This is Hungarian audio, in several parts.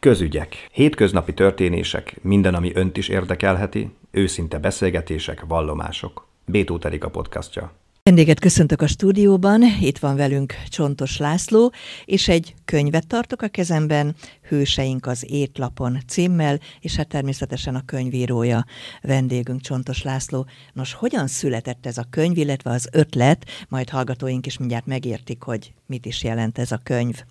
Közügyek. Hétköznapi történések, minden, ami önt is érdekelheti, őszinte beszélgetések, vallomások. Bétó a podcastja. Vendéget köszöntök a stúdióban, itt van velünk Csontos László, és egy könyvet tartok a kezemben, Hőseink az étlapon címmel, és hát természetesen a könyvírója vendégünk Csontos László. Nos, hogyan született ez a könyv, illetve az ötlet, majd hallgatóink is mindjárt megértik, hogy mit is jelent ez a könyv.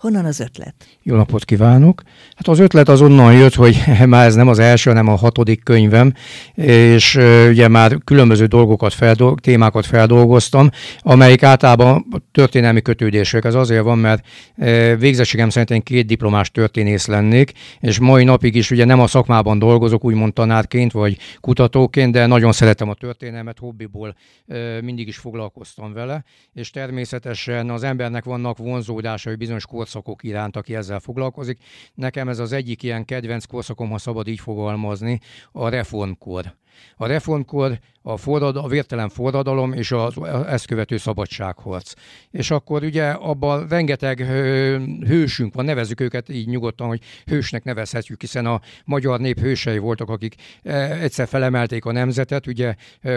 Honnan az ötlet? Jó napot kívánok! Hát az ötlet az onnan jött, hogy már ez nem az első, hanem a hatodik könyvem, és ugye már különböző dolgokat, feldolg, témákat feldolgoztam, amelyik általában történelmi kötődések. Ez azért van, mert végzettségem szerint én két diplomás történész lennék, és mai napig is ugye nem a szakmában dolgozok, úgymond tanárként vagy kutatóként, de nagyon szeretem a történelmet, hobbiból mindig is foglalkoztam vele, és természetesen az embernek vannak vonzódásai bizonyos kor korszakok iránt, aki ezzel foglalkozik. Nekem ez az egyik ilyen kedvenc korszakom, ha szabad így fogalmazni, a reformkor. A reformkor a, forrad, a vértelen forradalom és az ezt követő szabadságharc. És akkor ugye abban rengeteg hősünk van, nevezzük őket így nyugodtan, hogy hősnek nevezhetjük, hiszen a magyar nép hősei voltak, akik egyszer felemelték a nemzetet, ugye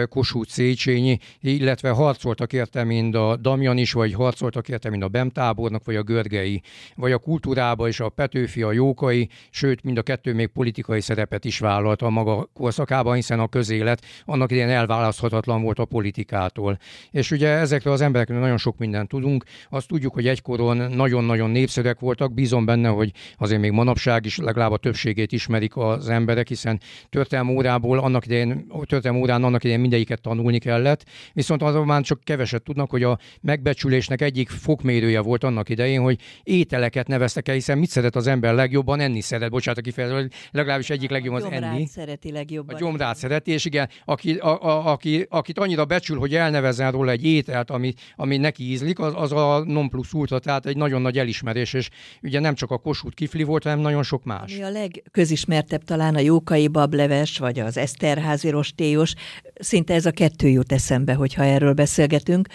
Kossuth Széchenyi, illetve harcoltak érte, mind a Damjan is, vagy harcoltak érte, mind a Bemtábornak, vagy a Görgei, vagy a kultúrába is a Petőfi, a Jókai, sőt, mind a kettő még politikai szerepet is vállalt a maga korszakában, hiszen a közélet annak idején elválaszthatatlan volt a politikától. És ugye ezekről az emberekről nagyon sok mindent tudunk. Azt tudjuk, hogy egykoron nagyon-nagyon népszerűek voltak. Bízom benne, hogy azért még manapság is legalább a többségét ismerik az emberek, hiszen történelmi órából annak idején, történelmi órán annak idején mindegyiket tanulni kellett. Viszont azon már csak keveset tudnak, hogy a megbecsülésnek egyik fokmérője volt annak idején, hogy ételeket neveztek el, hiszen mit szeret az ember legjobban? Enni szeret, bocsánat a kifejezés, legalábbis egyik legjobban az enni. szereti legjobban. A gyomrát szereti, és igen, aki, a, a, aki, akit annyira becsül, hogy elnevezzen róla egy ételt, ami, ami neki ízlik, az, az a non plus ultra, tehát egy nagyon nagy elismerés, és ugye nem csak a kosút kifli volt, hanem nagyon sok más. Ami a legközismertebb talán a jókai bableves, vagy az eszterházi rostélyos, szinte ez a kettő jut eszembe, hogyha erről beszélgetünk,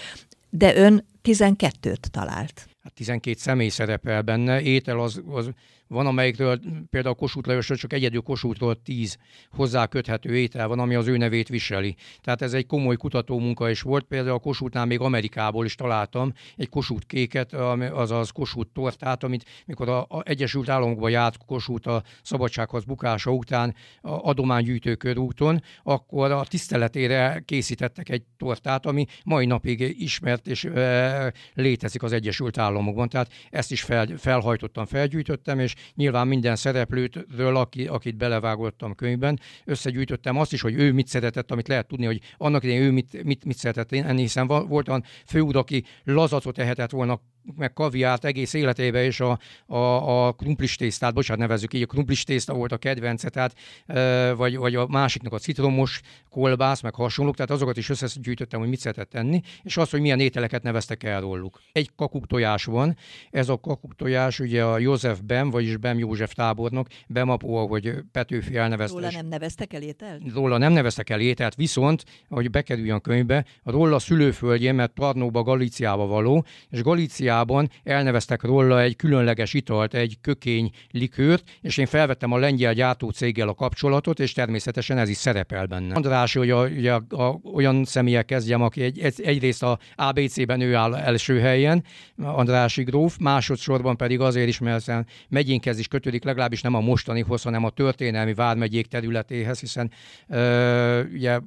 de ön 12-t talált. Hát 12 személy szerepel benne, étel az, az van, amelyikről például Kossuth Lajosról csak egyedül Kossuthról tíz hozzá köthető étel van, ami az ő nevét viseli. Tehát ez egy komoly kutatómunka is volt. Például a Kossuthnál még Amerikából is találtam egy Kossuth kéket, azaz Kossuth tortát, amit mikor a, Egyesült Államokba járt Kossuth a szabadsághoz bukása után a adománygyűjtő körúton, akkor a tiszteletére készítettek egy tortát, ami mai napig ismert és e, létezik az Egyesült Államokban. Tehát ezt is fel, felhajtottam, felgyűjtöttem, és nyilván minden szereplőtől, aki, akit belevágottam könyvben, összegyűjtöttem azt is, hogy ő mit szeretett, amit lehet tudni, hogy annak idején ő mit, mit, mit szeretett. Enni, hiszen volt olyan főúr, aki lazacot ehetett volna meg kaviárt egész életében, és a, a, a krumplis tésztát, bocsánat, nevezzük így, a krumplis tészta volt a kedvence, tehát, e, vagy, vagy a másiknak a citromos kolbász, meg hasonlók, tehát azokat is összegyűjtöttem, hogy mit szeretett tenni, és azt, hogy milyen ételeket neveztek el róluk. Egy kakuk tojás van, ez a kakuk tojás ugye a József Bem, vagyis Bem József tábornok, Bemapó, hogy Petőfi elnevezte. Róla nem neveztek el ételt? Róla nem neveztek el ételt, viszont, hogy bekerüljön a könyvbe, róla szülőföldjén, mert Tarnóba, Galíciába való, és Galícia Angliában elneveztek róla egy különleges italt, egy kökény likőrt, és én felvettem a lengyel gyártócéggel a kapcsolatot, és természetesen ez is szerepel benne. András, hogy a, ugye, a, olyan személyek kezdjem, aki egy, egy, egyrészt a ABC-ben ő áll első helyen, Andrási gróf, másodszorban pedig azért is, mert megyénkhez is kötődik, legalábbis nem a mostanihoz, hanem a történelmi vármegyék területéhez, hiszen ö, ugye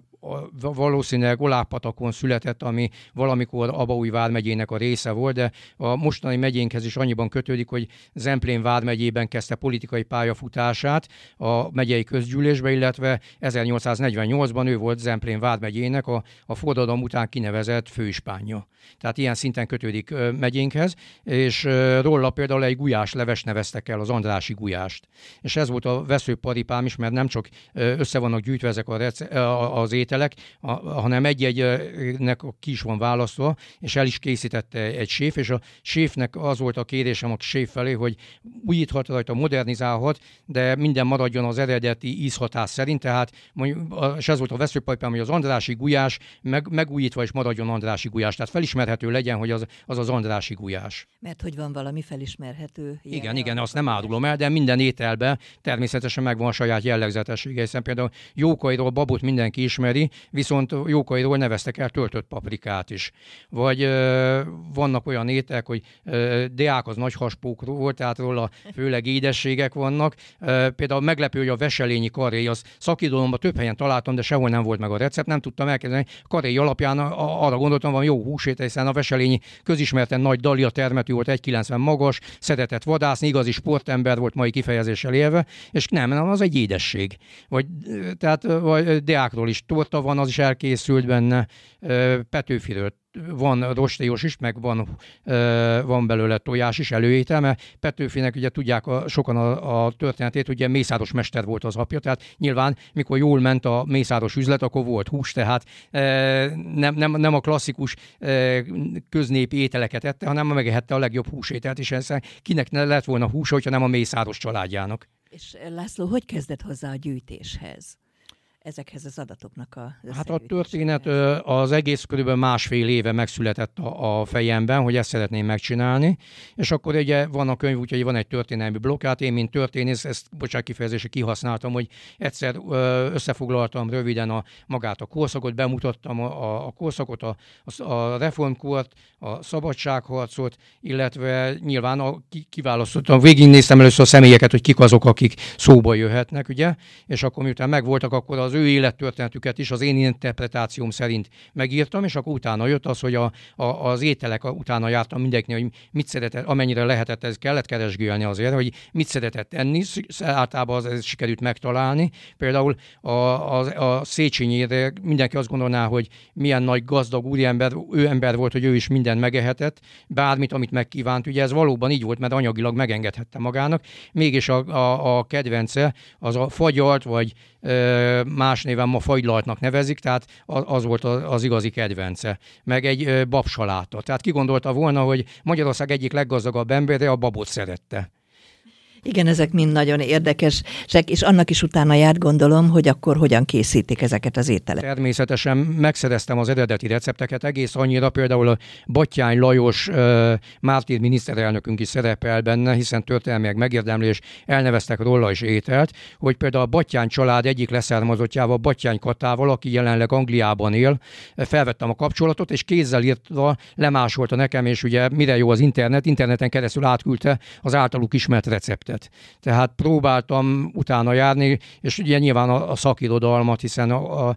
valószínűleg Olápatakon született, ami valamikor Abaúj vármegyének a része volt, de a mostani megyénkhez is annyiban kötődik, hogy Zemplén vármegyében kezdte politikai pályafutását a megyei közgyűlésbe, illetve 1848-ban ő volt Zemplén vármegyének a, a forradalom után kinevezett főispánja. Tehát ilyen szinten kötődik megyénkhez, és róla például egy gulyás leves neveztek el, az Andrási gulyást. És ez volt a veszőparipám is, mert nem csak össze vannak gyűjtve ezek a rece- az ételek, ételek, a, hanem egy-egynek ki is van választva, és el is készítette egy séf, és a séfnek az volt a kérésem a séf felé, hogy újíthat rajta, modernizálhat, de minden maradjon az eredeti ízhatás szerint, tehát mondjuk, és ez volt a veszőpajpám, hogy az Andrási gulyás meg, megújítva is maradjon Andrási gulyás, tehát felismerhető legyen, hogy az az, az Andrási gulyás. Mert hogy van valami felismerhető. Igen, igen, azt nem árulom el, de minden ételben természetesen megvan a saját jellegzetessége, hiszen például jókairól babot mindenki ismeri, viszont jókairól neveztek el töltött paprikát is. Vagy vannak olyan ételek, hogy deák az nagy haspókról tehát róla főleg édességek vannak. Például meglepő, hogy a veselényi karé, az szakidalomban több helyen találtam, de sehol nem volt meg a recept, nem tudtam elkezdeni. Karé alapján arra gondoltam, van jó húsét, hiszen a veselényi közismerten nagy dalia termetű volt, 1,90 magas, szeretett vadászni, igazi sportember volt mai kifejezéssel élve, és nem, nem, az egy édesség. Vagy, tehát, vagy Deákról is torta van, az is elkészült benne, Petőfiről van rostélyos is, meg van, van belőle tojás is, előétel, mert Petőfinek ugye tudják a, sokan a, a történetét, ugye mészáros mester volt az apja, tehát nyilván mikor jól ment a mészáros üzlet, akkor volt hús, tehát nem, nem, nem a klasszikus köznépi ételeket ette, hanem megehette a legjobb húsételt, és ez kinek ne lett volna hús, hogyha nem a mészáros családjának. És László, hogy kezdett hozzá a gyűjtéshez? Ezekhez az adatoknak a Hát a történet az egész körülbelül másfél éve megszületett a, a fejemben, hogy ezt szeretném megcsinálni, és akkor ugye van a könyv, úgyhogy van egy történelmi blokkát, én mint történész, ezt bocsánat kifejezésre kihasználtam, hogy egyszer összefoglaltam röviden a, magát a korszakot, bemutattam a, a korszakot, a, a reformkort, a szabadságharcot, illetve nyilván a, kiválasztottam, végignéztem először a személyeket, hogy kik azok, akik szóba jöhetnek, ugye, és akkor miután megvoltak, akkor az az ő élettörténetüket is az én interpretációm szerint megírtam, és akkor utána jött az, hogy a, a, az ételek, utána jártam mindenkinek, hogy mit szeretett, amennyire lehetett, ez kellett keresgélni azért, hogy mit szeretett enni, általában az, ez sikerült megtalálni. Például a, a, a Széchenyére mindenki azt gondolná, hogy milyen nagy gazdag úriember, ő ember volt, hogy ő is mindent megehetett, bármit, amit megkívánt. Ugye ez valóban így volt, mert anyagilag megengedhette magának. Mégis a, a, a kedvence az a fagyalt, vagy más néven ma fagylaltnak nevezik, tehát az volt az igazi kedvence. Meg egy babsaláta. Tehát ki gondolta volna, hogy Magyarország egyik leggazdagabb embere a babot szerette. Igen, ezek mind nagyon érdekesek, és annak is utána járt gondolom, hogy akkor hogyan készítik ezeket az ételeket. Természetesen megszereztem az eredeti recepteket, egész annyira például a Battyány Lajos uh, Mártír miniszterelnökünk is szerepel benne, hiszen történelmileg megérdemlő, és elneveztek róla is ételt, hogy például a Battyány család egyik leszármazottjával, Battyány Katával, aki jelenleg Angliában él, felvettem a kapcsolatot, és kézzel írtva lemásolta nekem, és ugye mire jó az internet, interneten keresztül átküldte az általuk ismert receptet projektet. Tehát próbáltam utána járni, és ugye nyilván a, a szakirodalmat, hiszen a, a,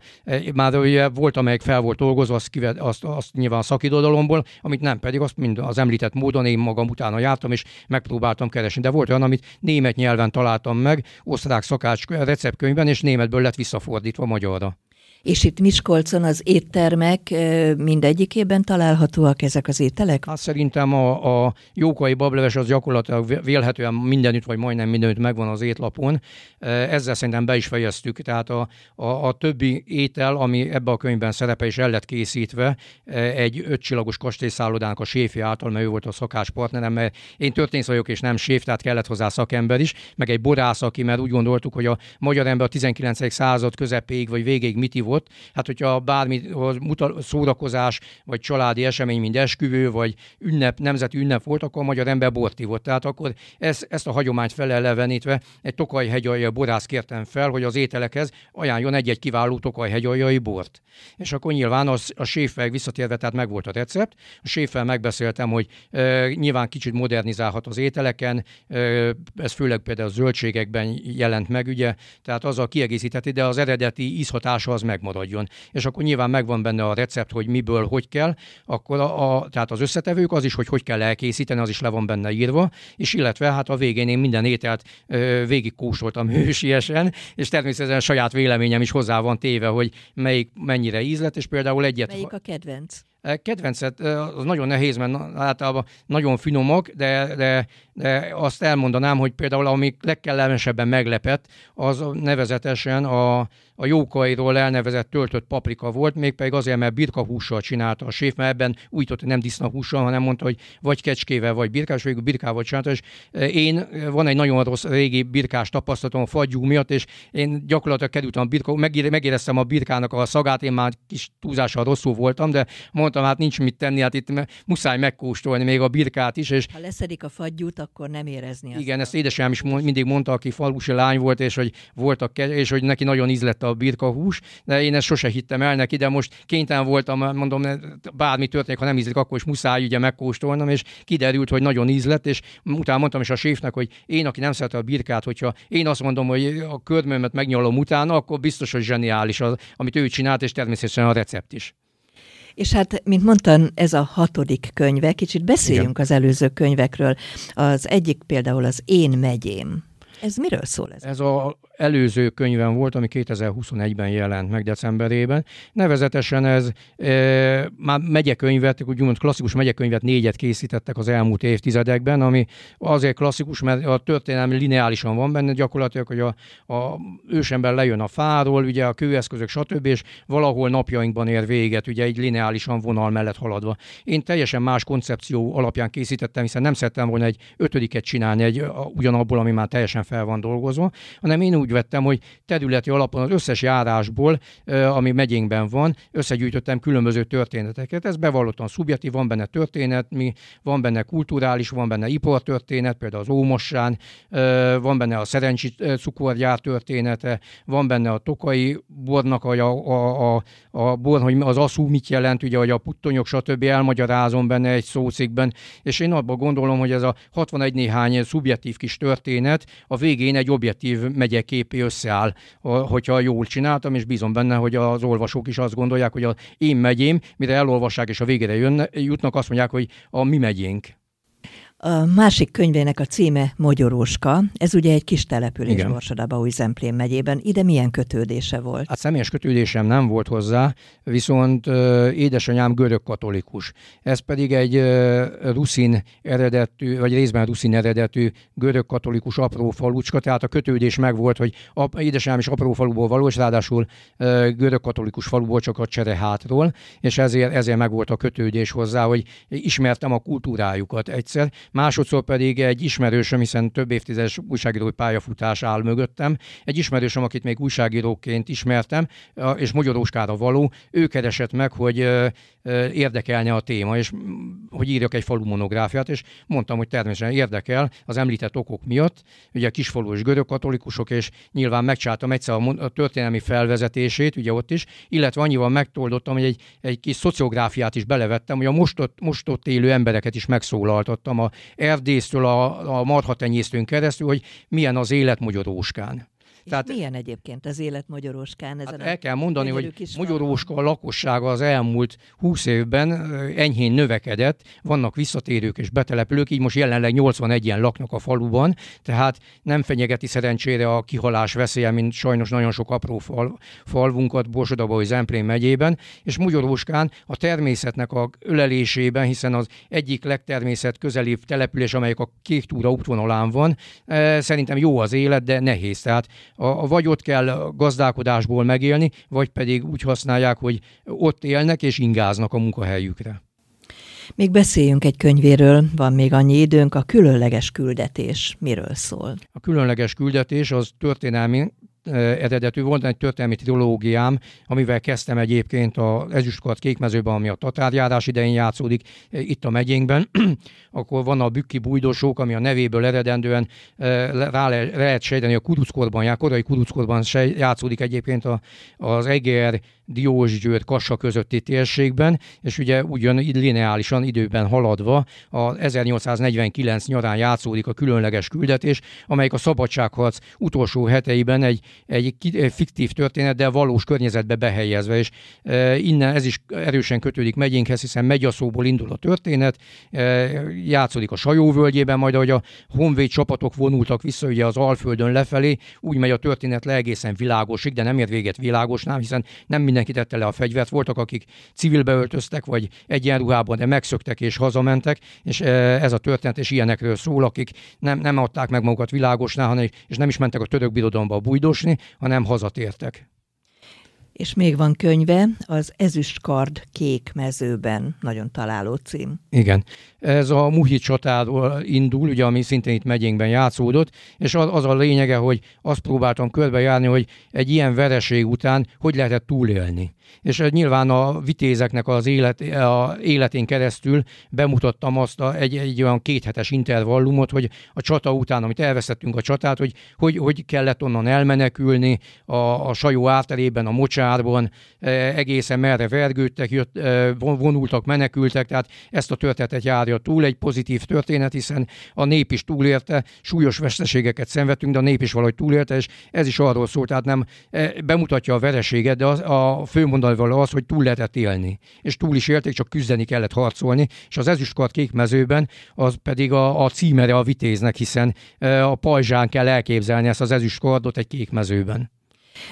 már ugye volt, amelyik fel volt dolgozva, azt, kivet, azt, azt nyilván a szakirodalomból, amit nem pedig, azt mind az említett módon én magam utána jártam, és megpróbáltam keresni. De volt olyan, amit német nyelven találtam meg, osztrák szakács receptkönyvben, és németből lett visszafordítva magyarra. És itt Miskolcon az éttermek mindegyikében találhatóak ezek az ételek? Hát szerintem a, a jókai bableves az gyakorlatilag vélhetően mindenütt, vagy majdnem mindenütt megvan az étlapon. Ezzel szerintem be is fejeztük. Tehát a, a, a többi étel, ami ebbe a könyvben szerepel és el lett készítve, egy ötcsillagos kastélyszállodának a séfi által, mert ő volt a szakás partnerem, mert én történész vagyok és nem séf, tehát kellett hozzá szakember is, meg egy borász, aki, mert úgy gondoltuk, hogy a magyar ember a 19. század közepéig vagy végéig mit ivott, ott. Hát, hogyha bármi szórakozás, vagy családi esemény, mint esküvő, vagy ünnep, nemzeti ünnep volt, akkor a magyar ember bort ivott. Tehát akkor ezt, ezt a hagyományt felelevenítve egy Tokaj hegyaljai borász kértem fel, hogy az ételekhez ajánljon egy-egy kiváló Tokaj hegyaljai bort. És akkor nyilván az, a séffel visszatérve, tehát meg volt a recept. A séffel megbeszéltem, hogy e, nyilván kicsit modernizálhat az ételeken, e, ez főleg például a zöldségekben jelent meg, ugye, tehát azzal kiegészítheti, de az eredeti ízhatása az meg maradjon. És akkor nyilván megvan benne a recept, hogy miből, hogy kell, akkor a, a, tehát az összetevők, az is, hogy hogy kell elkészíteni, az is le van benne írva, és illetve hát a végén én minden ételt ö, végig kóstoltam hősiesen, és természetesen saját véleményem is hozzá van téve, hogy melyik mennyire ízlet, és például egyet... Melyik a kedvenc? Kedvencet, az nagyon nehéz, mert általában nagyon finomak, de, de, de azt elmondanám, hogy például ami legkellemesebben meglepett, az nevezetesen a, a jókairól elnevezett töltött paprika volt, mégpedig azért, mert birkahússal csinálta a séf, mert ebben úgy hogy nem disznahússal, hanem mondta, hogy vagy kecskével, vagy birkás, vagy birkával csinálta, és én van egy nagyon rossz régi birkás tapasztalatom a fagyú miatt, és én gyakorlatilag kerültem a birka, megéreztem a birkának a szagát, én már kis túlzással rosszul voltam, de mondtam, hát nincs mit tenni, hát itt muszáj megkóstolni még a birkát is. És ha leszedik a fagyút, akkor nem érezni azt. Igen, ezt édesem is mindig mondta, aki falusi lány volt, és hogy voltak, és hogy neki nagyon ízlett a birkahús, de én ezt sose hittem el neki, de most kénytelen voltam, mondom, bármi történik, ha nem ízlik, akkor is muszáj ugye megkóstolnom, és kiderült, hogy nagyon ízlett, és utána mondtam is a séfnek, hogy én, aki nem szereti a birkát, hogyha én azt mondom, hogy a körmömet megnyalom utána, akkor biztos, hogy zseniális az, amit ő csinált, és természetesen a recept is. És hát, mint mondtam, ez a hatodik könyve, kicsit beszéljünk Igen. az előző könyvekről. Az egyik például az Én megyém. Ez miről szól ez? Ez a előző könyvem volt, ami 2021-ben jelent meg decemberében. Nevezetesen ez e, már megyekönyvet, úgymond klasszikus megyekönyvet négyet készítettek az elmúlt évtizedekben, ami azért klasszikus, mert a történelmi lineálisan van benne, gyakorlatilag, hogy a, a ősember lejön a fáról, ugye a kőeszközök, stb., és valahol napjainkban ér véget, ugye egy lineálisan vonal mellett haladva. Én teljesen más koncepció alapján készítettem, hiszen nem szerettem volna egy ötödiket csinálni egy, ugyanabból, ami már teljesen fel van dolgozva, hanem én úgy vettem, hogy területi alapon az összes járásból, ami megyénkben van, összegyűjtöttem különböző történeteket. Ez bevallottan szubjektív, van benne történet, mi, van benne kulturális, van benne ipartörténet, például az Ómossán, van benne a Szerencsi cukorgyár története, van benne a Tokai bornak a, a, a, a bor, hogy az aszú mit jelent, ugye, hogy a puttonyok, stb. elmagyarázom benne egy szócikben, és én abban gondolom, hogy ez a 61 néhány szubjektív kis történet a végén egy objektív megyeképi összeáll, hogyha jól csináltam, és bízom benne, hogy az olvasók is azt gondolják, hogy a én megyém, mire elolvassák és a végére jönne, jutnak, azt mondják, hogy a mi megyénk. A másik könyvének a címe Mogyoróska. Ez ugye egy kis település Borsodaba új Zemplén megyében. Ide milyen kötődése volt? Hát személyes kötődésem nem volt hozzá, viszont édesanyám görög katolikus. Ez pedig egy ruszin eredetű, vagy részben ruszin eredetű görög katolikus apró falucska, tehát a kötődés megvolt, hogy ap, édesanyám is apró faluból való, és ráadásul uh, görög katolikus faluból csak a Cserehátról, és ezért, ezért megvolt a kötődés hozzá, hogy ismertem a kultúrájukat egyszer másodszor pedig egy ismerősöm, hiszen több évtizedes újságírói pályafutás áll mögöttem, egy ismerősöm, akit még újságíróként ismertem, és Magyaróskára való, ő keresett meg, hogy érdekelne a téma, és hogy írjak egy falu monográfiát, és mondtam, hogy természetesen érdekel az említett okok miatt, ugye kisfalu és görög katolikusok, és nyilván megcsáltam egyszer a történelmi felvezetését, ugye ott is, illetve annyival megtoldottam, hogy egy, egy kis szociográfiát is belevettem, hogy a most ott, most ott élő embereket is megszólaltattam a Erdésztől a, a marhatenyésztőn keresztül, hogy milyen az élet Magyaróskán. Tehát, milyen egyébként az élet Magyaróskán? Ezen hát el kell mondani, hogy Magyaróska a lakossága az elmúlt 20 évben enyhén növekedett, vannak visszatérők és betelepülők, így most jelenleg 81-en laknak a faluban, tehát nem fenyegeti szerencsére a kihalás veszélye, mint sajnos nagyon sok apró fal, falvunkat Borsodaba Zemplén megyében, és Magyaróskán a természetnek a ölelésében, hiszen az egyik legtermészet közelibb település, amelyik a Kék Túra útvonalán van, szerintem jó az élet, de nehéz. Tehát a, vagy ott kell gazdálkodásból megélni, vagy pedig úgy használják, hogy ott élnek és ingáznak a munkahelyükre. Még beszéljünk egy könyvéről, van még annyi időnk, a különleges küldetés. Miről szól? A különleges küldetés az történelmi eredetű. Volt egy történelmi trilógiám, amivel kezdtem egyébként az ezüstkart kékmezőben, ami a tatárjárás idején játszódik, itt a megyénkben. Akkor van a bükki bújdosók, ami a nevéből eredendően rá lehet sejteni a kuruckorban, korai kuruckorban játszódik egyébként az Eger Diósgyőr Kassa közötti térségben, és ugye ugyan lineálisan időben haladva a 1849 nyarán játszódik a különleges küldetés, amelyik a szabadságharc utolsó heteiben egy egy fiktív történet, de valós környezetbe behelyezve, és innen ez is erősen kötődik megyénkhez, hiszen megyaszóból indul a történet, játszódik a Sajó völgyében, majd ahogy a honvéd csapatok vonultak vissza ugye az Alföldön lefelé, úgy megy a történet le egészen világosig, de nem ért véget világosnál, hiszen nem mindenki tette le a fegyvert, voltak, akik civilbe öltöztek, vagy egyenruhában, de megszöktek és hazamentek, és ez a történet és ilyenekről szól, akik nem, nem adták meg magukat világosnál, hanem, és nem is mentek a török birodalomba bújdosni, hanem hazatértek. És még van könyve, az Ezüstkard kék mezőben, nagyon találó cím. Igen. Ez a Muhi csatáról indul, ugye, ami szintén itt megyénkben játszódott, és az, az a lényege, hogy azt próbáltam körbejárni, hogy egy ilyen vereség után hogy lehetett túlélni. És nyilván a vitézeknek az élet, a életén keresztül bemutattam azt a, egy, egy olyan kéthetes intervallumot, hogy a csata után, amit elveszettünk a csatát, hogy hogy, hogy kellett onnan elmenekülni a, a sajó árterében, a mocsárban, e, egészen merre vergődtek, jött, e, vonultak, menekültek, tehát ezt a történetet járja túl, egy pozitív történet, hiszen a nép is túlélte, súlyos veszteségeket szenvedtünk, de a nép is valahogy túlélte, és ez is arról szól, tehát nem e, bemutatja a vereséget, de a, a fő mondani az, hogy túl lehetett élni. És túl is élték, csak küzdeni kellett harcolni, és az ezüstkart kék mezőben az pedig a, a címere a vitéznek, hiszen a pajzsán kell elképzelni ezt az ezüstkardot egy kék mezőben.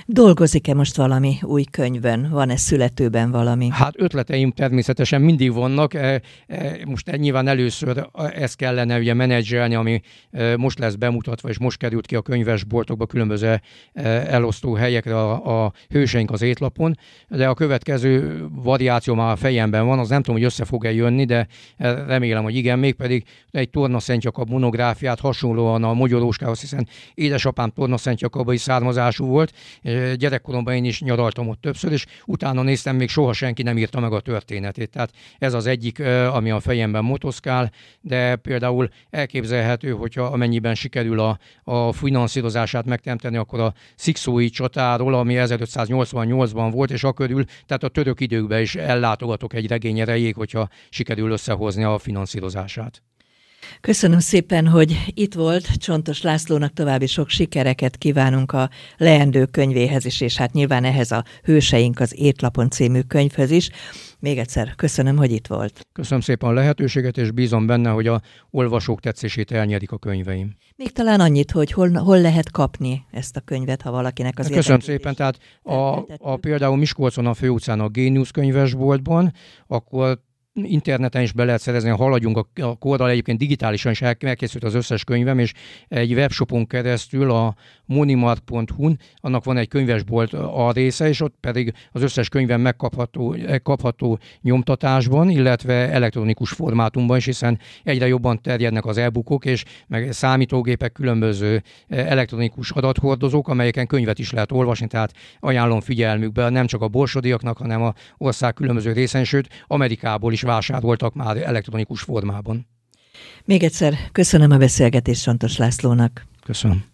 Dolgozik-e most valami új könyvön? Van-e születőben valami? Hát ötleteim természetesen mindig vannak. E, e, most nyilván először ezt kellene ugye menedzselni, ami e, most lesz bemutatva, és most került ki a könyvesboltokba különböző elosztó helyekre a, a hőseink az étlapon, de a következő variáció már a fejemben van, az nem tudom, hogy össze fog-e jönni, de remélem, hogy igen, mégpedig egy Torna Szent Jakab monográfiát hasonlóan a Magyaróskához, hiszen édesapám Torna Szent Jakabai származású volt, Gyerekkoromban én is nyaraltam ott többször, és utána néztem, még soha senki nem írta meg a történetét. Tehát ez az egyik, ami a fejemben motoszkál, de például elképzelhető, hogyha amennyiben sikerül a, a finanszírozását megteremteni, akkor a szikszói csatáról, ami 1588-ban volt, és a tehát a török időkben is ellátogatok egy regény erejéig, hogyha sikerül összehozni a finanszírozását. Köszönöm szépen, hogy itt volt. Csontos Lászlónak további sok sikereket kívánunk a leendő könyvéhez is, és hát nyilván ehhez a Hőseink az Étlapon című könyvhöz is. Még egyszer köszönöm, hogy itt volt. Köszönöm szépen a lehetőséget, és bízom benne, hogy a olvasók tetszését elnyerik a könyveim. Még talán annyit, hogy hol, hol lehet kapni ezt a könyvet, ha valakinek az Köszönöm szépen, tehát a, a, például Miskolcon a főutcán a Génius könyvesboltban, akkor interneten is be lehet szerezni, ha haladjunk a, a korral, egyébként digitálisan is elkészült az összes könyvem, és egy webshopon keresztül a monimart.hu-n, annak van egy könyvesbolt a része, és ott pedig az összes könyvem megkapható kapható nyomtatásban, illetve elektronikus formátumban is, hiszen egyre jobban terjednek az e-bookok, és meg számítógépek különböző elektronikus adathordozók, amelyeken könyvet is lehet olvasni, tehát ajánlom figyelmükbe nem csak a borsodiaknak, hanem a ország különböző részen, sőt Amerikából is vásároltak már elektronikus formában. Még egyszer köszönöm a beszélgetést Santos Lászlónak. Köszönöm.